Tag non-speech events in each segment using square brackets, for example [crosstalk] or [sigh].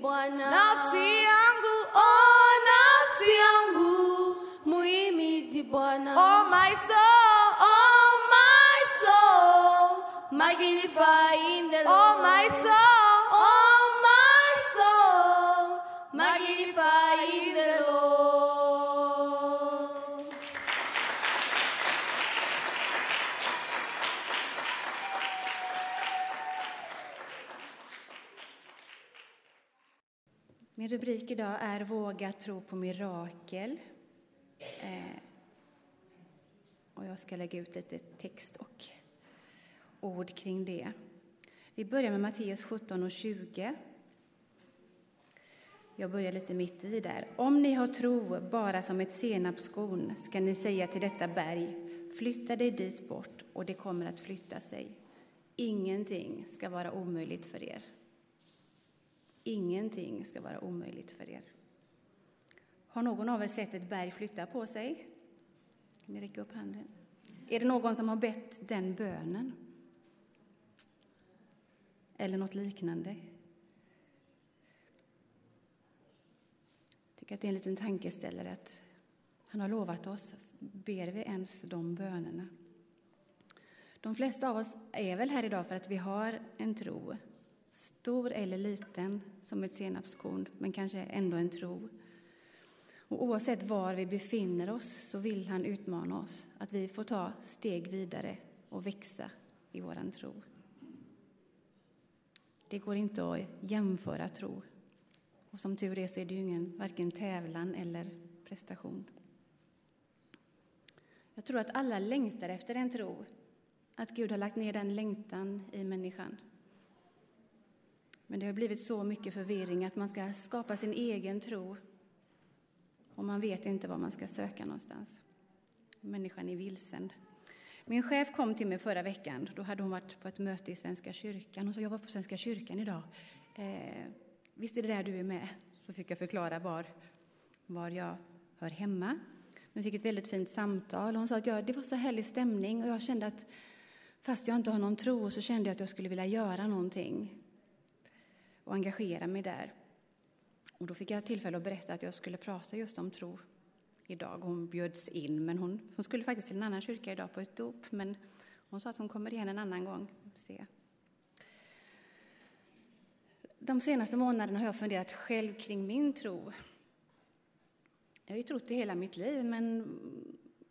Bwana. nafsi yangu Oh, nafsi yangu muhimidi Bwana. oh my soul Oh, my soul, magnify in the Lord. oh Min rubrik idag är Våga tro på mirakel. Eh, och jag ska lägga ut lite text och ord kring det. Vi börjar med Matteus 17 och 20. Jag börjar lite mitt i där. Om ni har tro bara som ett senapskorn ska ni säga till detta berg, flytta dig dit bort, och det kommer att flytta sig. Ingenting ska vara omöjligt för er. Ingenting ska vara omöjligt för er. Har någon av er sett ett berg flytta på sig? Kan ni räcka upp handen? Är det någon som har bett den bönen? Eller något liknande? Jag tycker att det är en liten tankeställare att han har lovat oss. Ber vi ens de bönerna? De flesta av oss är väl här idag för att vi har en tro stor eller liten, som ett senapskorn, men kanske ändå en tro. Och oavsett var vi befinner oss så vill han utmana oss, att vi får ta steg vidare och växa i vår tro. Det går inte att jämföra tro. Och som tur är så är det ju ingen varken tävlan eller prestation. Jag tror att alla längtar efter en tro, att Gud har lagt ner den längtan i människan. Men det har blivit så mycket förvirring att man ska skapa sin egen tro och man vet inte var man ska söka någonstans. Människan är vilsen. Min chef kom till mig förra veckan. Då hade hon varit på ett möte i Svenska kyrkan. Hon sa, jag var på Svenska kyrkan idag. Eh, visst är det där du är med? Så fick jag förklara var, var jag hör hemma. Vi fick ett väldigt fint samtal. Hon sa att ja, det var så härlig stämning och jag kände att fast jag inte har någon tro så kände jag att jag skulle vilja göra någonting och engagera mig där. Och då fick jag tillfälle att berätta att jag skulle prata just om tro idag. Hon bjöds in, men hon, hon skulle faktiskt till en annan kyrka idag på ett dop. Men hon sa att hon kommer igen en annan gång. Se. De senaste månaderna har jag funderat själv kring min tro. Jag har ju trott i hela mitt liv, men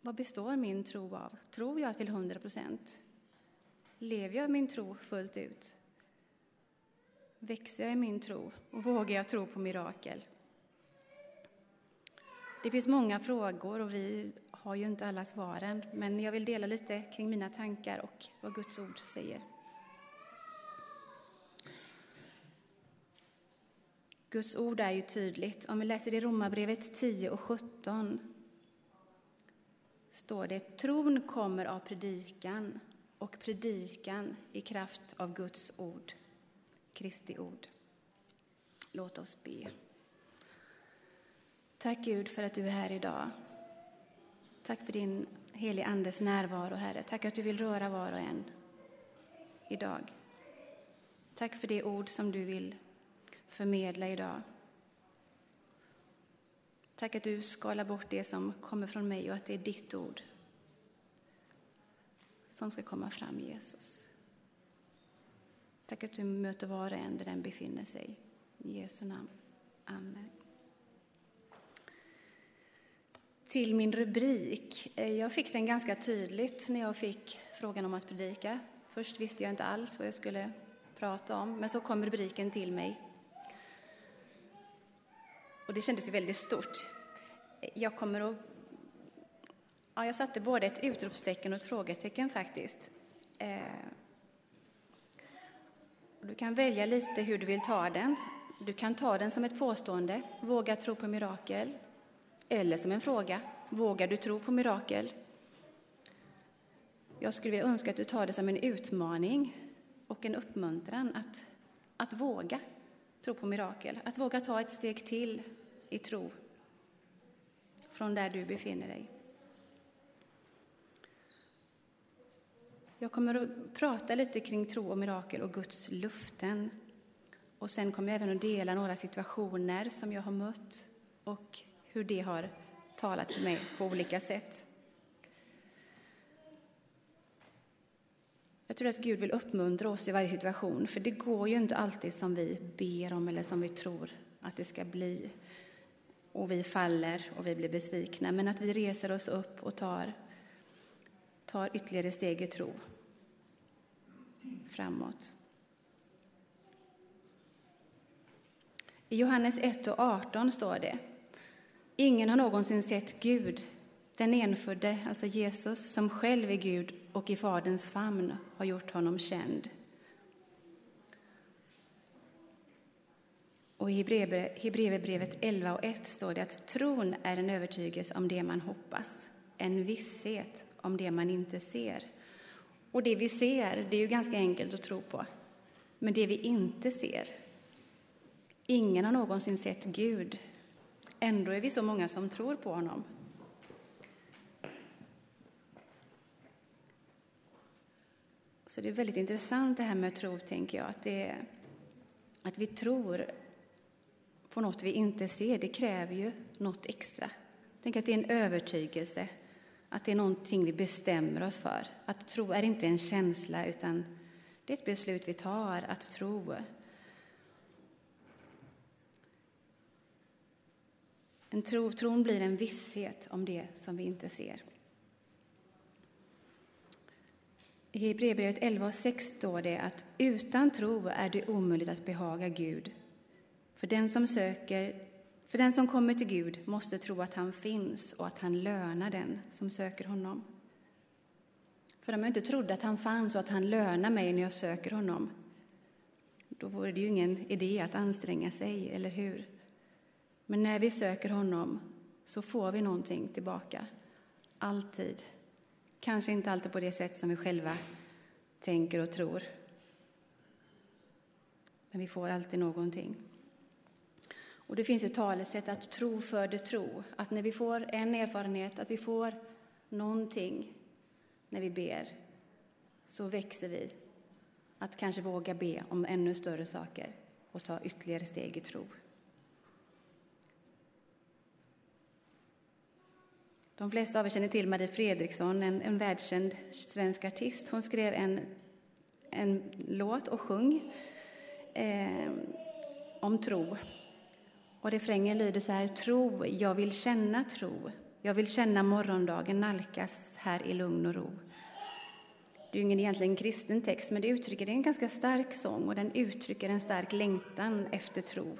vad består min tro av? Tror jag till hundra procent? Lever jag min tro fullt ut? Växer jag i min tro och vågar jag tro på mirakel? Det finns många frågor och vi har ju inte alla svaren, men jag vill dela lite kring mina tankar och vad Guds ord säger. Guds ord är ju tydligt. Om vi läser i Romarbrevet 10 och 17 står det tron kommer av predikan och predikan i kraft av Guds ord. Kristi ord. Låt oss be. Tack Gud för att du är här idag. Tack för din helige Andes närvaro, Herre. Tack att du vill röra var och en idag. Tack för det ord som du vill förmedla idag. Tack att du skalar bort det som kommer från mig och att det är ditt ord som ska komma fram, Jesus. Tack att du möter var och en där den befinner sig. I Jesu namn. Amen. Till min rubrik. Eh, jag fick den ganska tydligt när jag fick frågan om att predika. Först visste jag inte alls vad jag skulle prata om, men så kom rubriken till mig. Och det kändes ju väldigt stort. Jag kommer att... Ja, jag satte både ett utropstecken och ett frågetecken faktiskt. Eh, du kan välja lite hur du vill ta den. Du kan ta den som ett påstående, våga tro på mirakel. Eller som en fråga, vågar du tro på mirakel? Jag skulle vilja önska att du tar det som en utmaning och en uppmuntran att, att våga tro på mirakel. Att våga ta ett steg till i tro från där du befinner dig. Jag kommer att prata lite kring tro och mirakel och Guds luften. Och sen kommer jag även att dela några situationer som jag har mött och hur det har talat för mig på olika sätt. Jag tror att Gud vill uppmuntra oss i varje situation, för det går ju inte alltid som vi ber om eller som vi tror att det ska bli. Och vi faller och vi blir besvikna, men att vi reser oss upp och tar, tar ytterligare steg i tro framåt. I Johannes 1 och 18 står det Ingen har någonsin sett Gud, den enfödde, alltså Jesus, som själv är Gud och i Faderns famn har gjort honom känd. Och i Hebreerbrevet 11 och 1 står det att tron är en övertygelse om det man hoppas, en visshet om det man inte ser. Och det vi ser, det är ju ganska enkelt att tro på. Men det vi inte ser, ingen har någonsin sett Gud. Ändå är vi så många som tror på honom. Så det är väldigt intressant det här med tro, tänker jag. Att, det, att vi tror på något vi inte ser, det kräver ju något extra. Tänk att det är en övertygelse, att det är någonting vi bestämmer oss för. Att tro är inte en känsla, utan det är ett beslut vi tar, att tro. En tro, tron blir en visshet om det som vi inte ser. I Hebreerbrevet 11 och 6 står det att utan tro är det omöjligt att behaga Gud. För den som söker, för den som kommer till Gud måste tro att han finns och att han lönar den som söker honom. För om jag inte trodde att han fanns och att han lönar mig när jag söker honom, då vore det ju ingen idé att anstränga sig, eller hur? Men när vi söker honom så får vi någonting tillbaka. Alltid. Kanske inte alltid på det sätt som vi själva tänker och tror. Men vi får alltid någonting. Och det finns ju talesätt att tro föder tro. Att när vi får en erfarenhet, att vi får någonting när vi ber, så växer vi. Att kanske våga be om ännu större saker och ta ytterligare steg i tro. De flesta av er känner till Marie Fredriksson, en, en världskänd svensk artist. Hon skrev en, en låt och sjöng eh, om tro. Och refrängen lyder så här. Tro, jag vill känna tro. Jag vill känna morgondagen nalkas här i lugn och ro. Det är ju ingen egentligen kristen text, men det uttrycker det är en ganska stark sång och den uttrycker en stark längtan efter tro.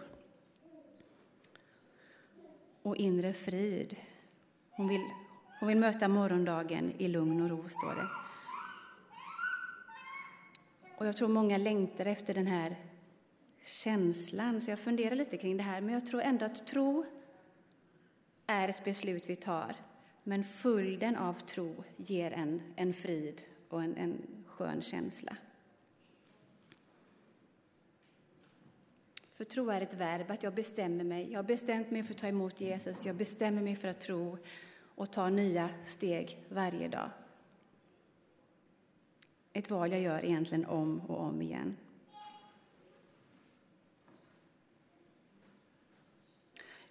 Och inre frid. Hon vill, hon vill möta morgondagen i lugn och ro, står det. Och jag tror många längtar efter den här känslan, så jag funderar lite kring det här. Men jag tror ändå att tro är ett beslut vi tar. Men följden av tro ger en, en frid och en, en skön känsla. För tro är ett verb, att jag bestämmer mig. Jag har bestämt mig för att ta emot Jesus, jag bestämmer mig för att tro och ta nya steg varje dag. Ett val jag gör egentligen om och om igen.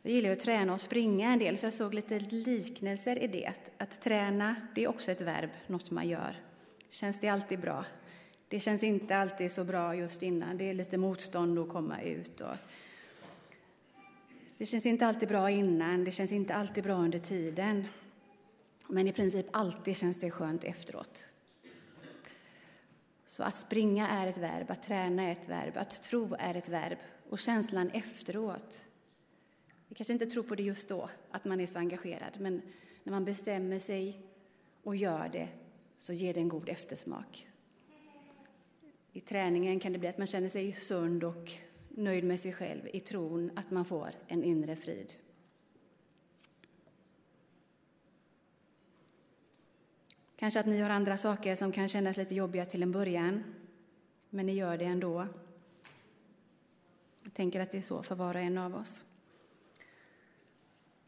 Jag gillar att träna och springa en del, så jag såg lite liknelser i det. Att, att träna, det är också ett verb, något man gör. Känns det alltid bra? Det känns inte alltid så bra just innan. Det är lite motstånd att komma ut. Och det känns inte alltid bra innan, det känns inte alltid bra under tiden. Men i princip alltid känns det skönt efteråt. Så att springa är ett verb, att träna är ett verb, att tro är ett verb. Och känslan efteråt. Vi kanske inte tror på det just då, att man är så engagerad, men när man bestämmer sig och gör det så ger det en god eftersmak. I träningen kan det bli att man känner sig sund och nöjd med sig själv i tron att man får en inre frid. Kanske att ni har andra saker som kan kännas lite jobbiga till en början, men ni gör det ändå. Jag tänker att det är så för var och en av oss.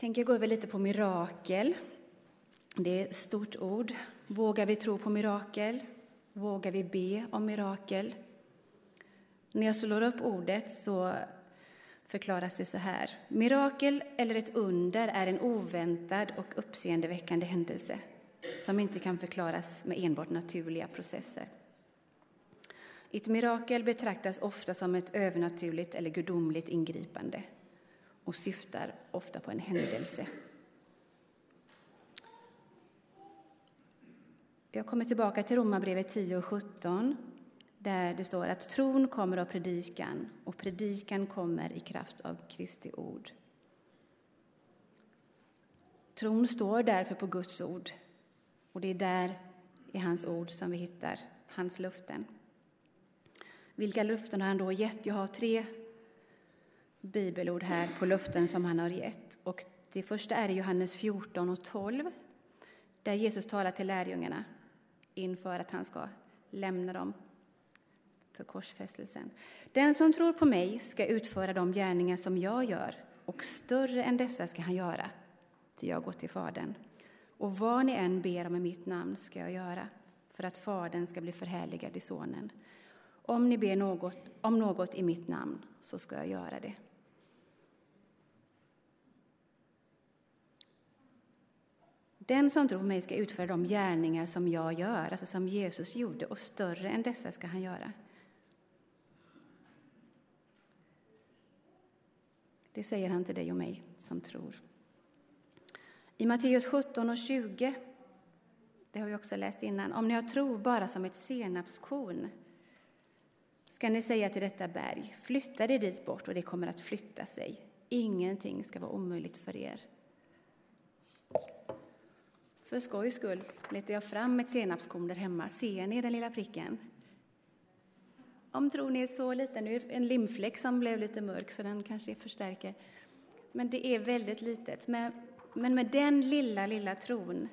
Jag tänker gå över lite på mirakel. Det är ett stort ord. Vågar vi tro på mirakel? Vågar vi be om mirakel? När jag slår upp ordet så förklaras det så här. Mirakel eller ett under är en oväntad och uppseendeväckande händelse som inte kan förklaras med enbart naturliga processer. Ett mirakel betraktas ofta som ett övernaturligt eller gudomligt ingripande och syftar ofta på en händelse. Jag kommer tillbaka till Romarbrevet 10 och 17 där det står att tron kommer av predikan och predikan kommer i kraft av Kristi ord. Tron står därför på Guds ord och det är där i hans ord som vi hittar hans löften. Vilka löften har han då gett? Jag har tre bibelord här på löften som han har gett. Och det första är Johannes 14 och 12 där Jesus talar till lärjungarna inför att han ska lämna dem för korsfästelsen. Den som tror på mig ska utföra de gärningar som jag gör och större än dessa ska han göra, ty jag går till Fadern. Och vad ni än ber om i mitt namn ska jag göra för att Fadern ska bli förhärligad i Sonen. Om ni ber något, om något i mitt namn så ska jag göra det. Den som tror på mig ska utföra de gärningar som jag gör, alltså som Jesus gjorde, och större än dessa ska han göra. Det säger han till dig och mig som tror. I Matteus 17 och 20, det har vi också läst innan, om ni har tro bara som ett senapskorn ska ni säga till detta berg, flytta det dit bort och det kommer att flytta sig. Ingenting ska vara omöjligt för er. För skojs skull letar jag fram ett senapskorn där hemma. Ser ni den lilla pricken? Om tron är så liten, nu är det en limfläck som blev lite mörk så den kanske förstärker. Men det är väldigt litet. Men med den lilla, lilla tron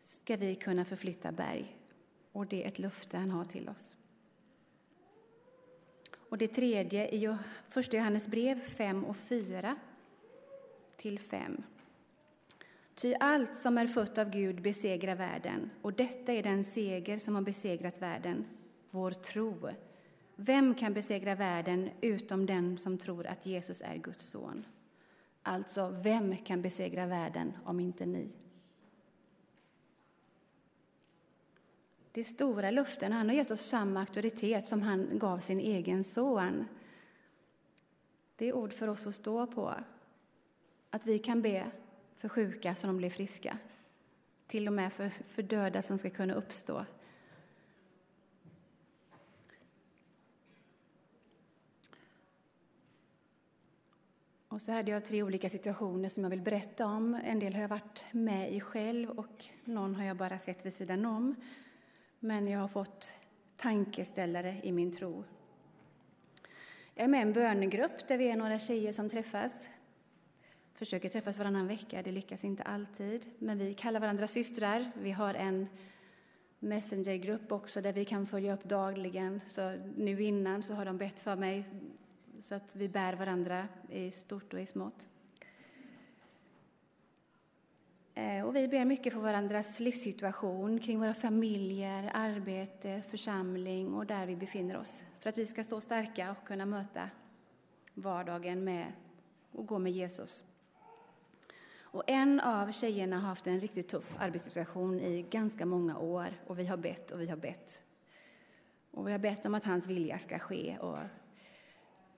ska vi kunna förflytta berg. Och det är ett löfte han har till oss. Och det tredje i första Johannes brev 5 och 4 till 5. Ty allt som är fött av Gud besegrar världen, och detta är den seger som har besegrat världen, vår tro. Vem kan besegra världen utom den som tror att Jesus är Guds son? Alltså, vem kan besegra världen om inte ni? Det stora löften. Han har gett oss samma auktoritet som han gav sin egen son. Det är ord för oss att stå på. Att vi kan be för sjuka så de blir friska. Till och med för, för döda som ska kunna uppstå. Och så hade jag tre olika situationer som jag vill berätta om. En del har jag varit med i själv och någon har jag bara sett vid sidan om. Men jag har fått tankeställare i min tro. Jag är med i en bönegrupp där vi är några tjejer som träffas försöker träffas varannan vecka. Det lyckas inte alltid, men vi kallar varandra systrar. Vi har en messengergrupp också där vi kan följa upp dagligen. Så nu innan så har de bett för mig så att vi bär varandra i stort och i smått. Eh, och vi ber mycket för varandras livssituation, kring våra familjer, arbete, församling och där vi befinner oss. För att vi ska stå starka och kunna möta vardagen med och gå med Jesus. Och en av tjejerna har haft en riktigt tuff arbetssituation i ganska många år och vi har bett och vi har bett. Och vi har bett om att hans vilja ska ske. Och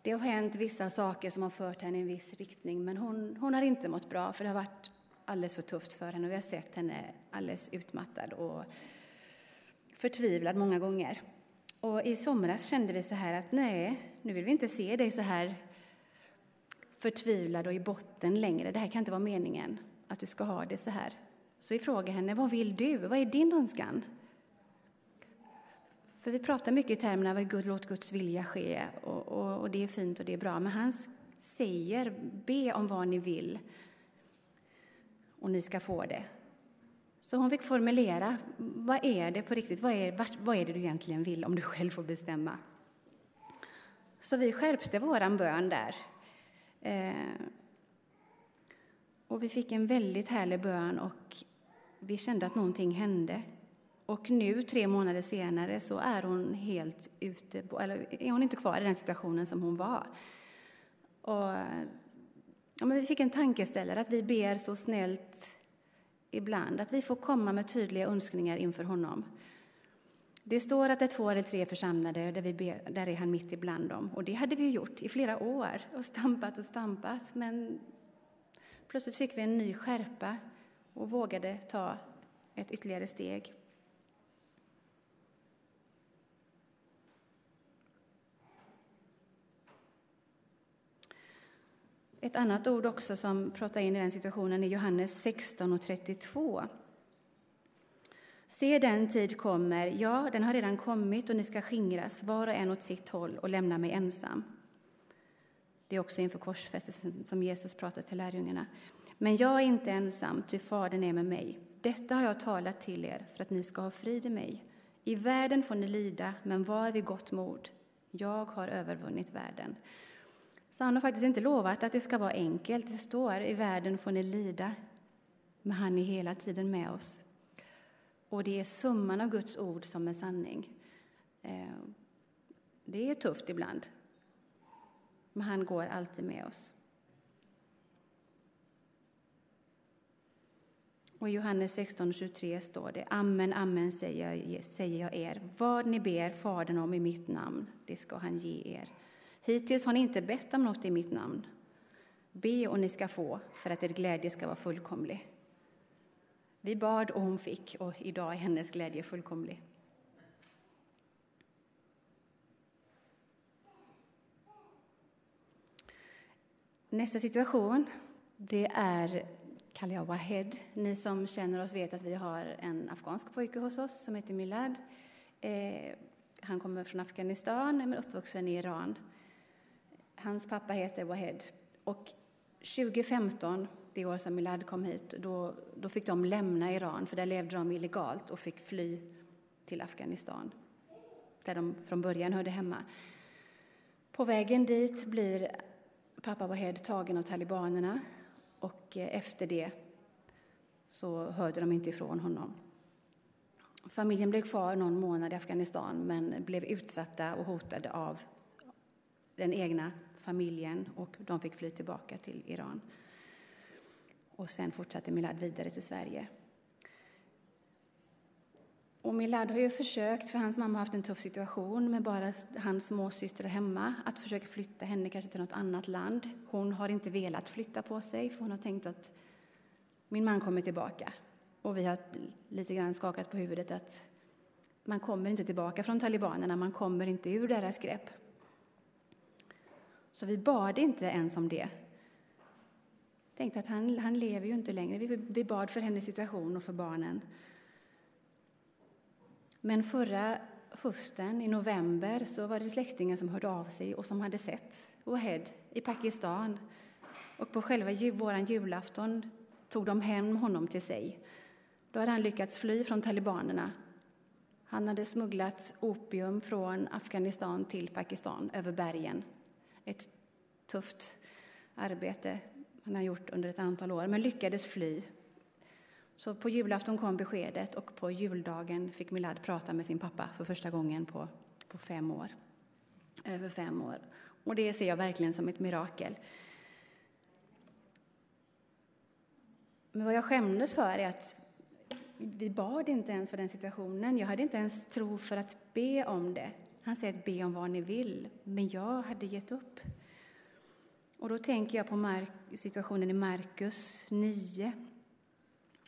det har hänt vissa saker som har fört henne i en viss riktning men hon, hon har inte mått bra för det har varit alldeles för tufft för henne och vi har sett henne alldeles utmattad och förtvivlad många gånger. Och i somras kände vi så här att nej, nu vill vi inte se dig så här förtvivlad och i botten längre. Det här kan inte vara meningen, att du ska ha det så här. Så vi frågar henne, vad vill du? Vad är din önskan? För vi pratar mycket i termerna av Gud, låt Guds vilja ske och, och, och, det är fint och det är bra. Men han säger, be om vad ni vill och ni ska få det. Så hon fick formulera, vad är det på riktigt? Vad är, vad är det du egentligen vill om du själv får bestämma? Så vi skärpte våran bön där Eh, och vi fick en väldigt härlig bön och vi kände att någonting hände. Och nu, tre månader senare, så är hon helt ute, på, eller är hon inte kvar i den situationen som hon var. Och, ja, men vi fick en tankeställare att vi ber så snällt ibland, att vi får komma med tydliga önskningar inför honom. Det står att det är två eller tre församlade, där, vi be, där är han mitt ibland dem. Och det hade vi gjort i flera år, och stampat och stampat. Men plötsligt fick vi en ny skärpa och vågade ta ett ytterligare steg. Ett annat ord också som pratar in i den situationen är Johannes 16 och 32. Se, den tid kommer, ja, den har redan kommit och ni ska skingras var och en åt sitt håll och lämna mig ensam. Det är också inför korsfästelsen som Jesus pratar till lärjungarna. Men jag är inte ensam, ty Fadern är med mig. Detta har jag talat till er för att ni ska ha frid i mig. I världen får ni lida, men var vid gott mod. Jag har övervunnit världen. Så han har faktiskt inte lovat att det ska vara enkelt. Det står i världen får ni lida, men han är hela tiden med oss. Och det är summan av Guds ord som är sanning. Eh, det är tufft ibland, men han går alltid med oss. Och i Johannes 16.23 står det Amen, amen säger jag, säger jag er. Vad ni ber Fadern om i mitt namn, det ska han ge er. Hittills har ni inte bett om något i mitt namn. Be och ni ska få, för att er glädje ska vara fullkomlig. Vi bad och hon fick, och idag är hennes glädje fullkomlig. Nästa situation, det är kallar Wahed. Ni som känner oss vet att vi har en afghansk pojke hos oss som heter Milad. Eh, han kommer från Afghanistan men uppvuxen i Iran. Hans pappa heter Wahed. Och 2015, det år som Milad kom hit, då, då fick de lämna Iran för där levde de illegalt och fick fly till Afghanistan där de från början hörde hemma. På vägen dit blir pappa Wahed tagen av talibanerna och eh, efter det så hörde de inte ifrån honom. Familjen blev kvar någon månad i Afghanistan men blev utsatta och hotade av den egna familjen och de fick fly tillbaka till Iran. Och sen fortsatte Milad vidare till Sverige. Och Milad har ju försökt, för hans mamma har haft en tuff situation med bara hans småsyster hemma, att försöka flytta henne kanske till något annat land. Hon har inte velat flytta på sig, för hon har tänkt att min man kommer tillbaka. Och vi har lite grann skakat på huvudet att man kommer inte tillbaka från talibanerna, man kommer inte ur deras grepp. Så vi bad inte ens om det. Tänkte att han, han lever ju inte längre. Vi, vi bad för hennes situation och för barnen. Men förra hösten, i november, så var det släktingar som hörde av sig och som hade sett Wahed i Pakistan. Och på själva vår julafton tog de hem honom till sig. Då hade han lyckats fly från talibanerna. Han hade smugglat opium från Afghanistan till Pakistan över bergen. Ett tufft arbete han har gjort under ett antal år, men lyckades fly så på julafton kom beskedet och på juldagen fick Milad prata med sin pappa för första gången på, på fem år. Över fem år. Och det ser jag verkligen som ett mirakel. Men vad jag skämdes för är att vi bad inte ens för den situationen. Jag hade inte ens tro för att be om det. Han säger att be om vad ni vill, men jag hade gett upp. Och då tänker jag på situationen i Markus 9,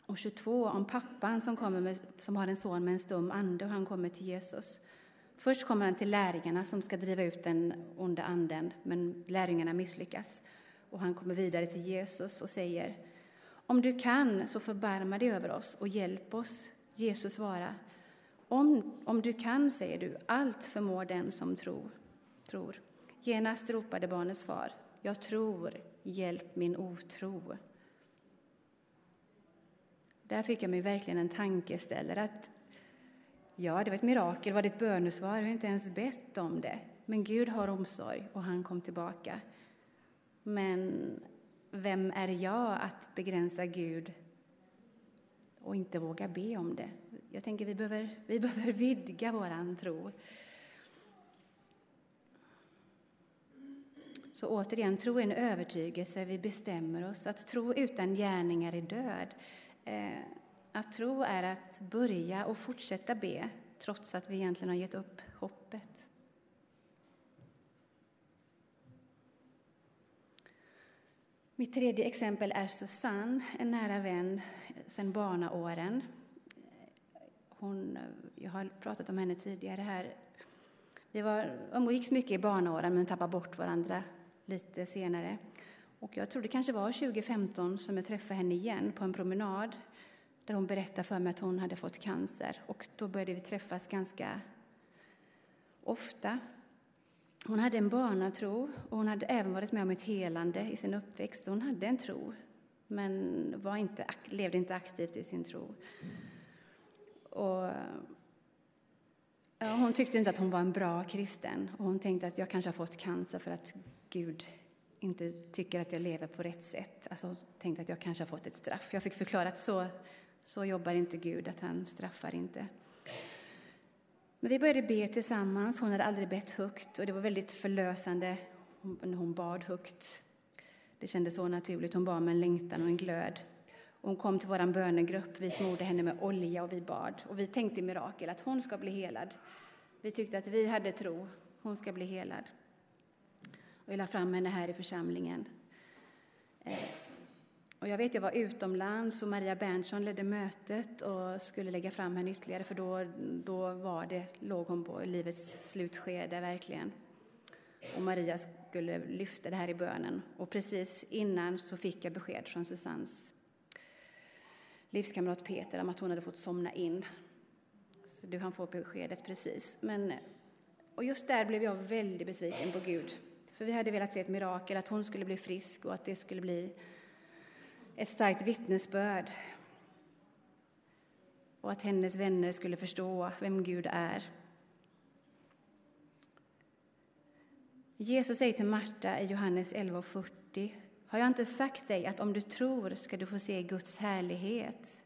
och 22 om pappan som, kommer med, som har en son med en stum ande och han kommer till Jesus. Först kommer han till lärjungarna som ska driva ut den onda anden, men lärjungarna misslyckas. Och han kommer vidare till Jesus och säger Om du kan, så förbarma dig över oss och hjälp oss. Jesus svarar om, om du kan, säger du, allt förmår den som tror. tror. Genast ropade barnets far jag tror, hjälp min otro. Där fick jag mig verkligen en tankeställare att ja, det var ett mirakel, var det ett bönesvar? Jag har inte ens bett om det. Men Gud har omsorg och han kom tillbaka. Men vem är jag att begränsa Gud och inte våga be om det? Jag tänker vi behöver, vi behöver vidga våran tro. Så återigen, tro är en övertygelse, vi bestämmer oss. Att tro utan gärningar är död. Eh, att tro är att börja och fortsätta be, trots att vi egentligen har gett upp hoppet. Mitt tredje exempel är Susanne, en nära vän sedan barnaåren. Hon, jag har pratat om henne tidigare här. Vi var, umgicks mycket i barnaåren men tappade bort varandra lite senare. Och jag tror det kanske var 2015 som jag träffade henne igen på en promenad där hon berättade för mig att hon hade fått cancer. Och då började vi träffas ganska ofta. Hon hade en barnatro och hon hade även varit med om ett helande i sin uppväxt. Hon hade en tro, men var inte, levde inte aktivt i sin tro. Och, ja, hon tyckte inte att hon var en bra kristen och hon tänkte att jag kanske har fått cancer för att Gud inte tycker att jag lever på rätt sätt. Alltså tänkte att jag kanske har fått ett straff. Jag fick förklara att så, så jobbar inte Gud, att han straffar inte. Men vi började be tillsammans. Hon hade aldrig bett högt och det var väldigt förlösande när hon bad högt. Det kändes så naturligt. Hon bad med en längtan och en glöd. hon kom till vår bönegrupp. Vi smorde henne med olja och vi bad. Och vi tänkte i mirakel att hon ska bli helad. Vi tyckte att vi hade tro. Hon ska bli helad. Och jag la fram henne här i församlingen. Eh, och jag vet, jag var utomlands och Maria Berntsson ledde mötet och skulle lägga fram henne ytterligare för då, då var det, låg hon på livets slutskede verkligen. Och Maria skulle lyfta det här i bönen. Och precis innan så fick jag besked från Susannes livskamrat Peter om att hon hade fått somna in. Så du han får beskedet precis. Men, och just där blev jag väldigt besviken på Gud. För vi hade velat se ett mirakel, att hon skulle bli frisk och att det skulle bli ett starkt vittnesbörd och att hennes vänner skulle förstå vem Gud är. Jesus säger till Marta i Johannes 11.40 Har jag inte sagt dig att om du tror ska du få se Guds härlighet?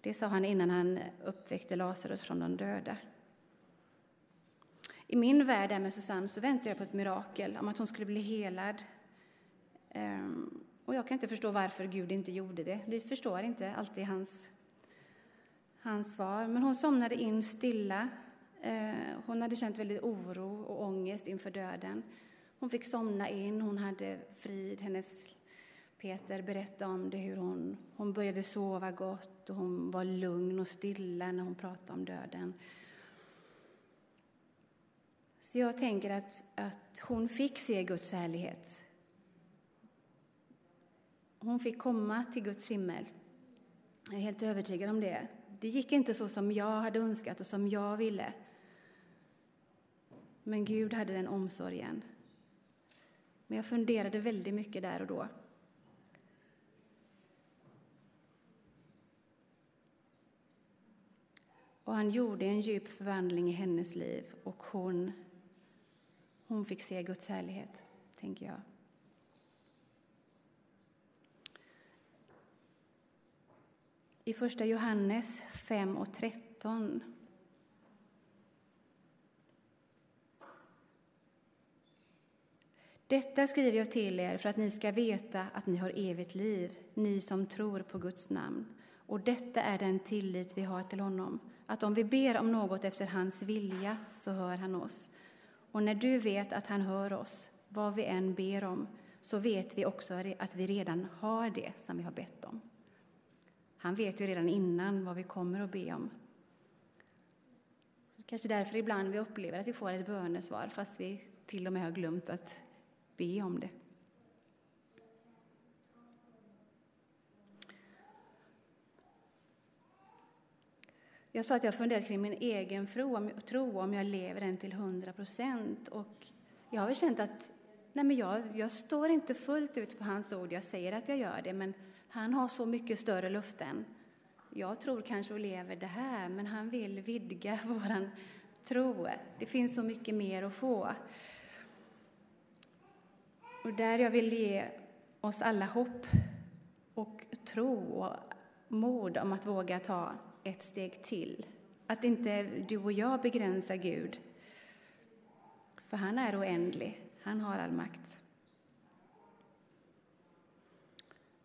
Det sa han innan han uppväckte Lazarus från de döda. I min värld där med Susanne så väntade jag på ett mirakel, om att hon skulle bli helad. Ehm, och jag kan inte förstå varför Gud inte gjorde det. Vi förstår inte alltid hans, hans svar. Men hon somnade in stilla. Ehm, hon hade känt väldigt oro och ångest inför döden. Hon fick somna in, hon hade frid. Hennes Peter berättade om det, hur hon, hon började sova gott och hon var lugn och stilla när hon pratade om döden. Så jag tänker att, att hon fick se Guds härlighet hon fick komma till Guds himmel. Jag är helt övertygad om det. Det gick inte så som jag hade önskat och som jag ville. Men Gud hade den omsorgen. Men jag funderade väldigt mycket där och då. Och han gjorde en djup förvandling i hennes liv och hon, hon fick se Guds härlighet, tänker jag. i Första Johannes 5 och 13. Detta skriver jag till er för att ni ska veta att ni har evigt liv, ni som tror på Guds namn. Och detta är den tillit vi har till honom, att om vi ber om något efter hans vilja så hör han oss. Och när du vet att han hör oss, vad vi än ber om, så vet vi också att vi redan har det som vi har bett om. Han vet ju redan innan vad vi kommer att be om. Kanske därför ibland vi upplever att vi får ett bönesvar fast vi till och med har glömt att be om det. Jag sa att jag funderat kring min egen tro, om jag lever den till hundra procent. Och jag har väl känt att nej men jag, jag står inte fullt ut på hans ord. Jag säger att jag gör det, men han har så mycket större luften. Jag tror kanske och lever det här, men han vill vidga [laughs] vår tro. Det finns så mycket mer att få. Och där jag vill ge oss alla hopp och tro och mod om att våga ta ett steg till. Att inte du och jag begränsar Gud. För han är oändlig, han har all makt.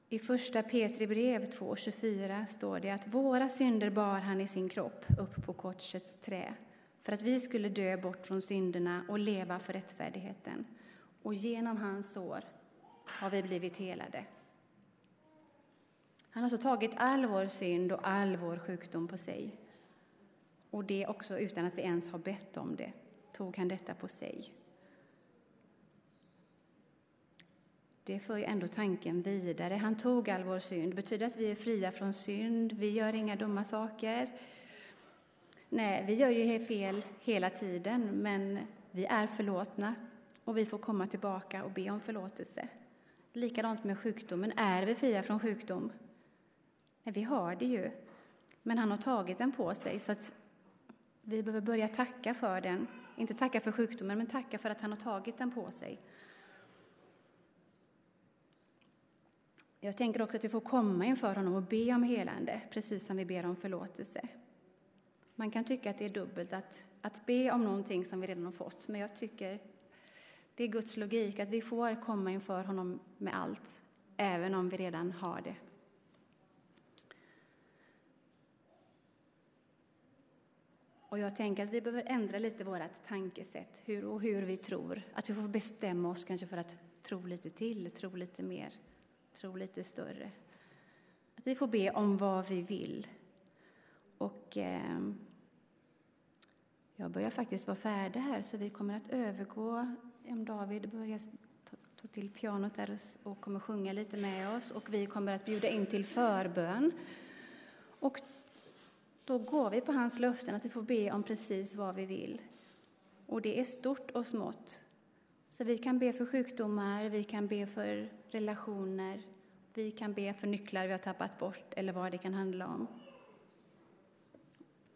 I första Petri brev 2.24 står det att våra synder bar han i sin kropp upp på korsets trä för att vi skulle dö bort från synderna och leva för rättfärdigheten. Och genom hans sår har vi blivit helade. Han har så tagit all vår synd och all vår sjukdom på sig. Och det också utan att vi ens har bett om det, tog han detta på sig. Det för ju ändå tanken vidare. Han tog all vår synd. Betyder att vi är fria från synd? Vi gör inga dumma saker. Nej, vi gör ju fel hela tiden, men vi är förlåtna och vi får komma tillbaka och be om förlåtelse. Likadant med sjukdomen. Är vi fria från sjukdom? Nej, vi har det ju. Men han har tagit den på sig, så att vi behöver börja tacka för den. Inte tacka för sjukdomen, men tacka för att han har tagit den på sig. Jag tänker också att vi får komma inför honom och be om helande, precis som vi ber om förlåtelse. Man kan tycka att det är dubbelt att, att be om någonting som vi redan har fått, men jag tycker det är Guds logik att vi får komma inför honom med allt, även om vi redan har det. Och jag tänker att vi behöver ändra lite vårt tankesätt hur, och hur vi tror. Att vi får bestämma oss kanske för att tro lite till, tro lite mer, tro lite större. Att vi får be om vad vi vill. Och eh, jag börjar faktiskt vara färdig här, så vi kommer att övergå, om David börjar ta, ta till pianot där och, och kommer sjunga lite med oss, och vi kommer att bjuda in till förbön. Och då går vi på hans löften att vi får be om precis vad vi vill. Och det är stort och smått. Så vi kan be för sjukdomar, vi kan be för relationer, vi kan be för nycklar vi har tappat bort eller vad det kan handla om.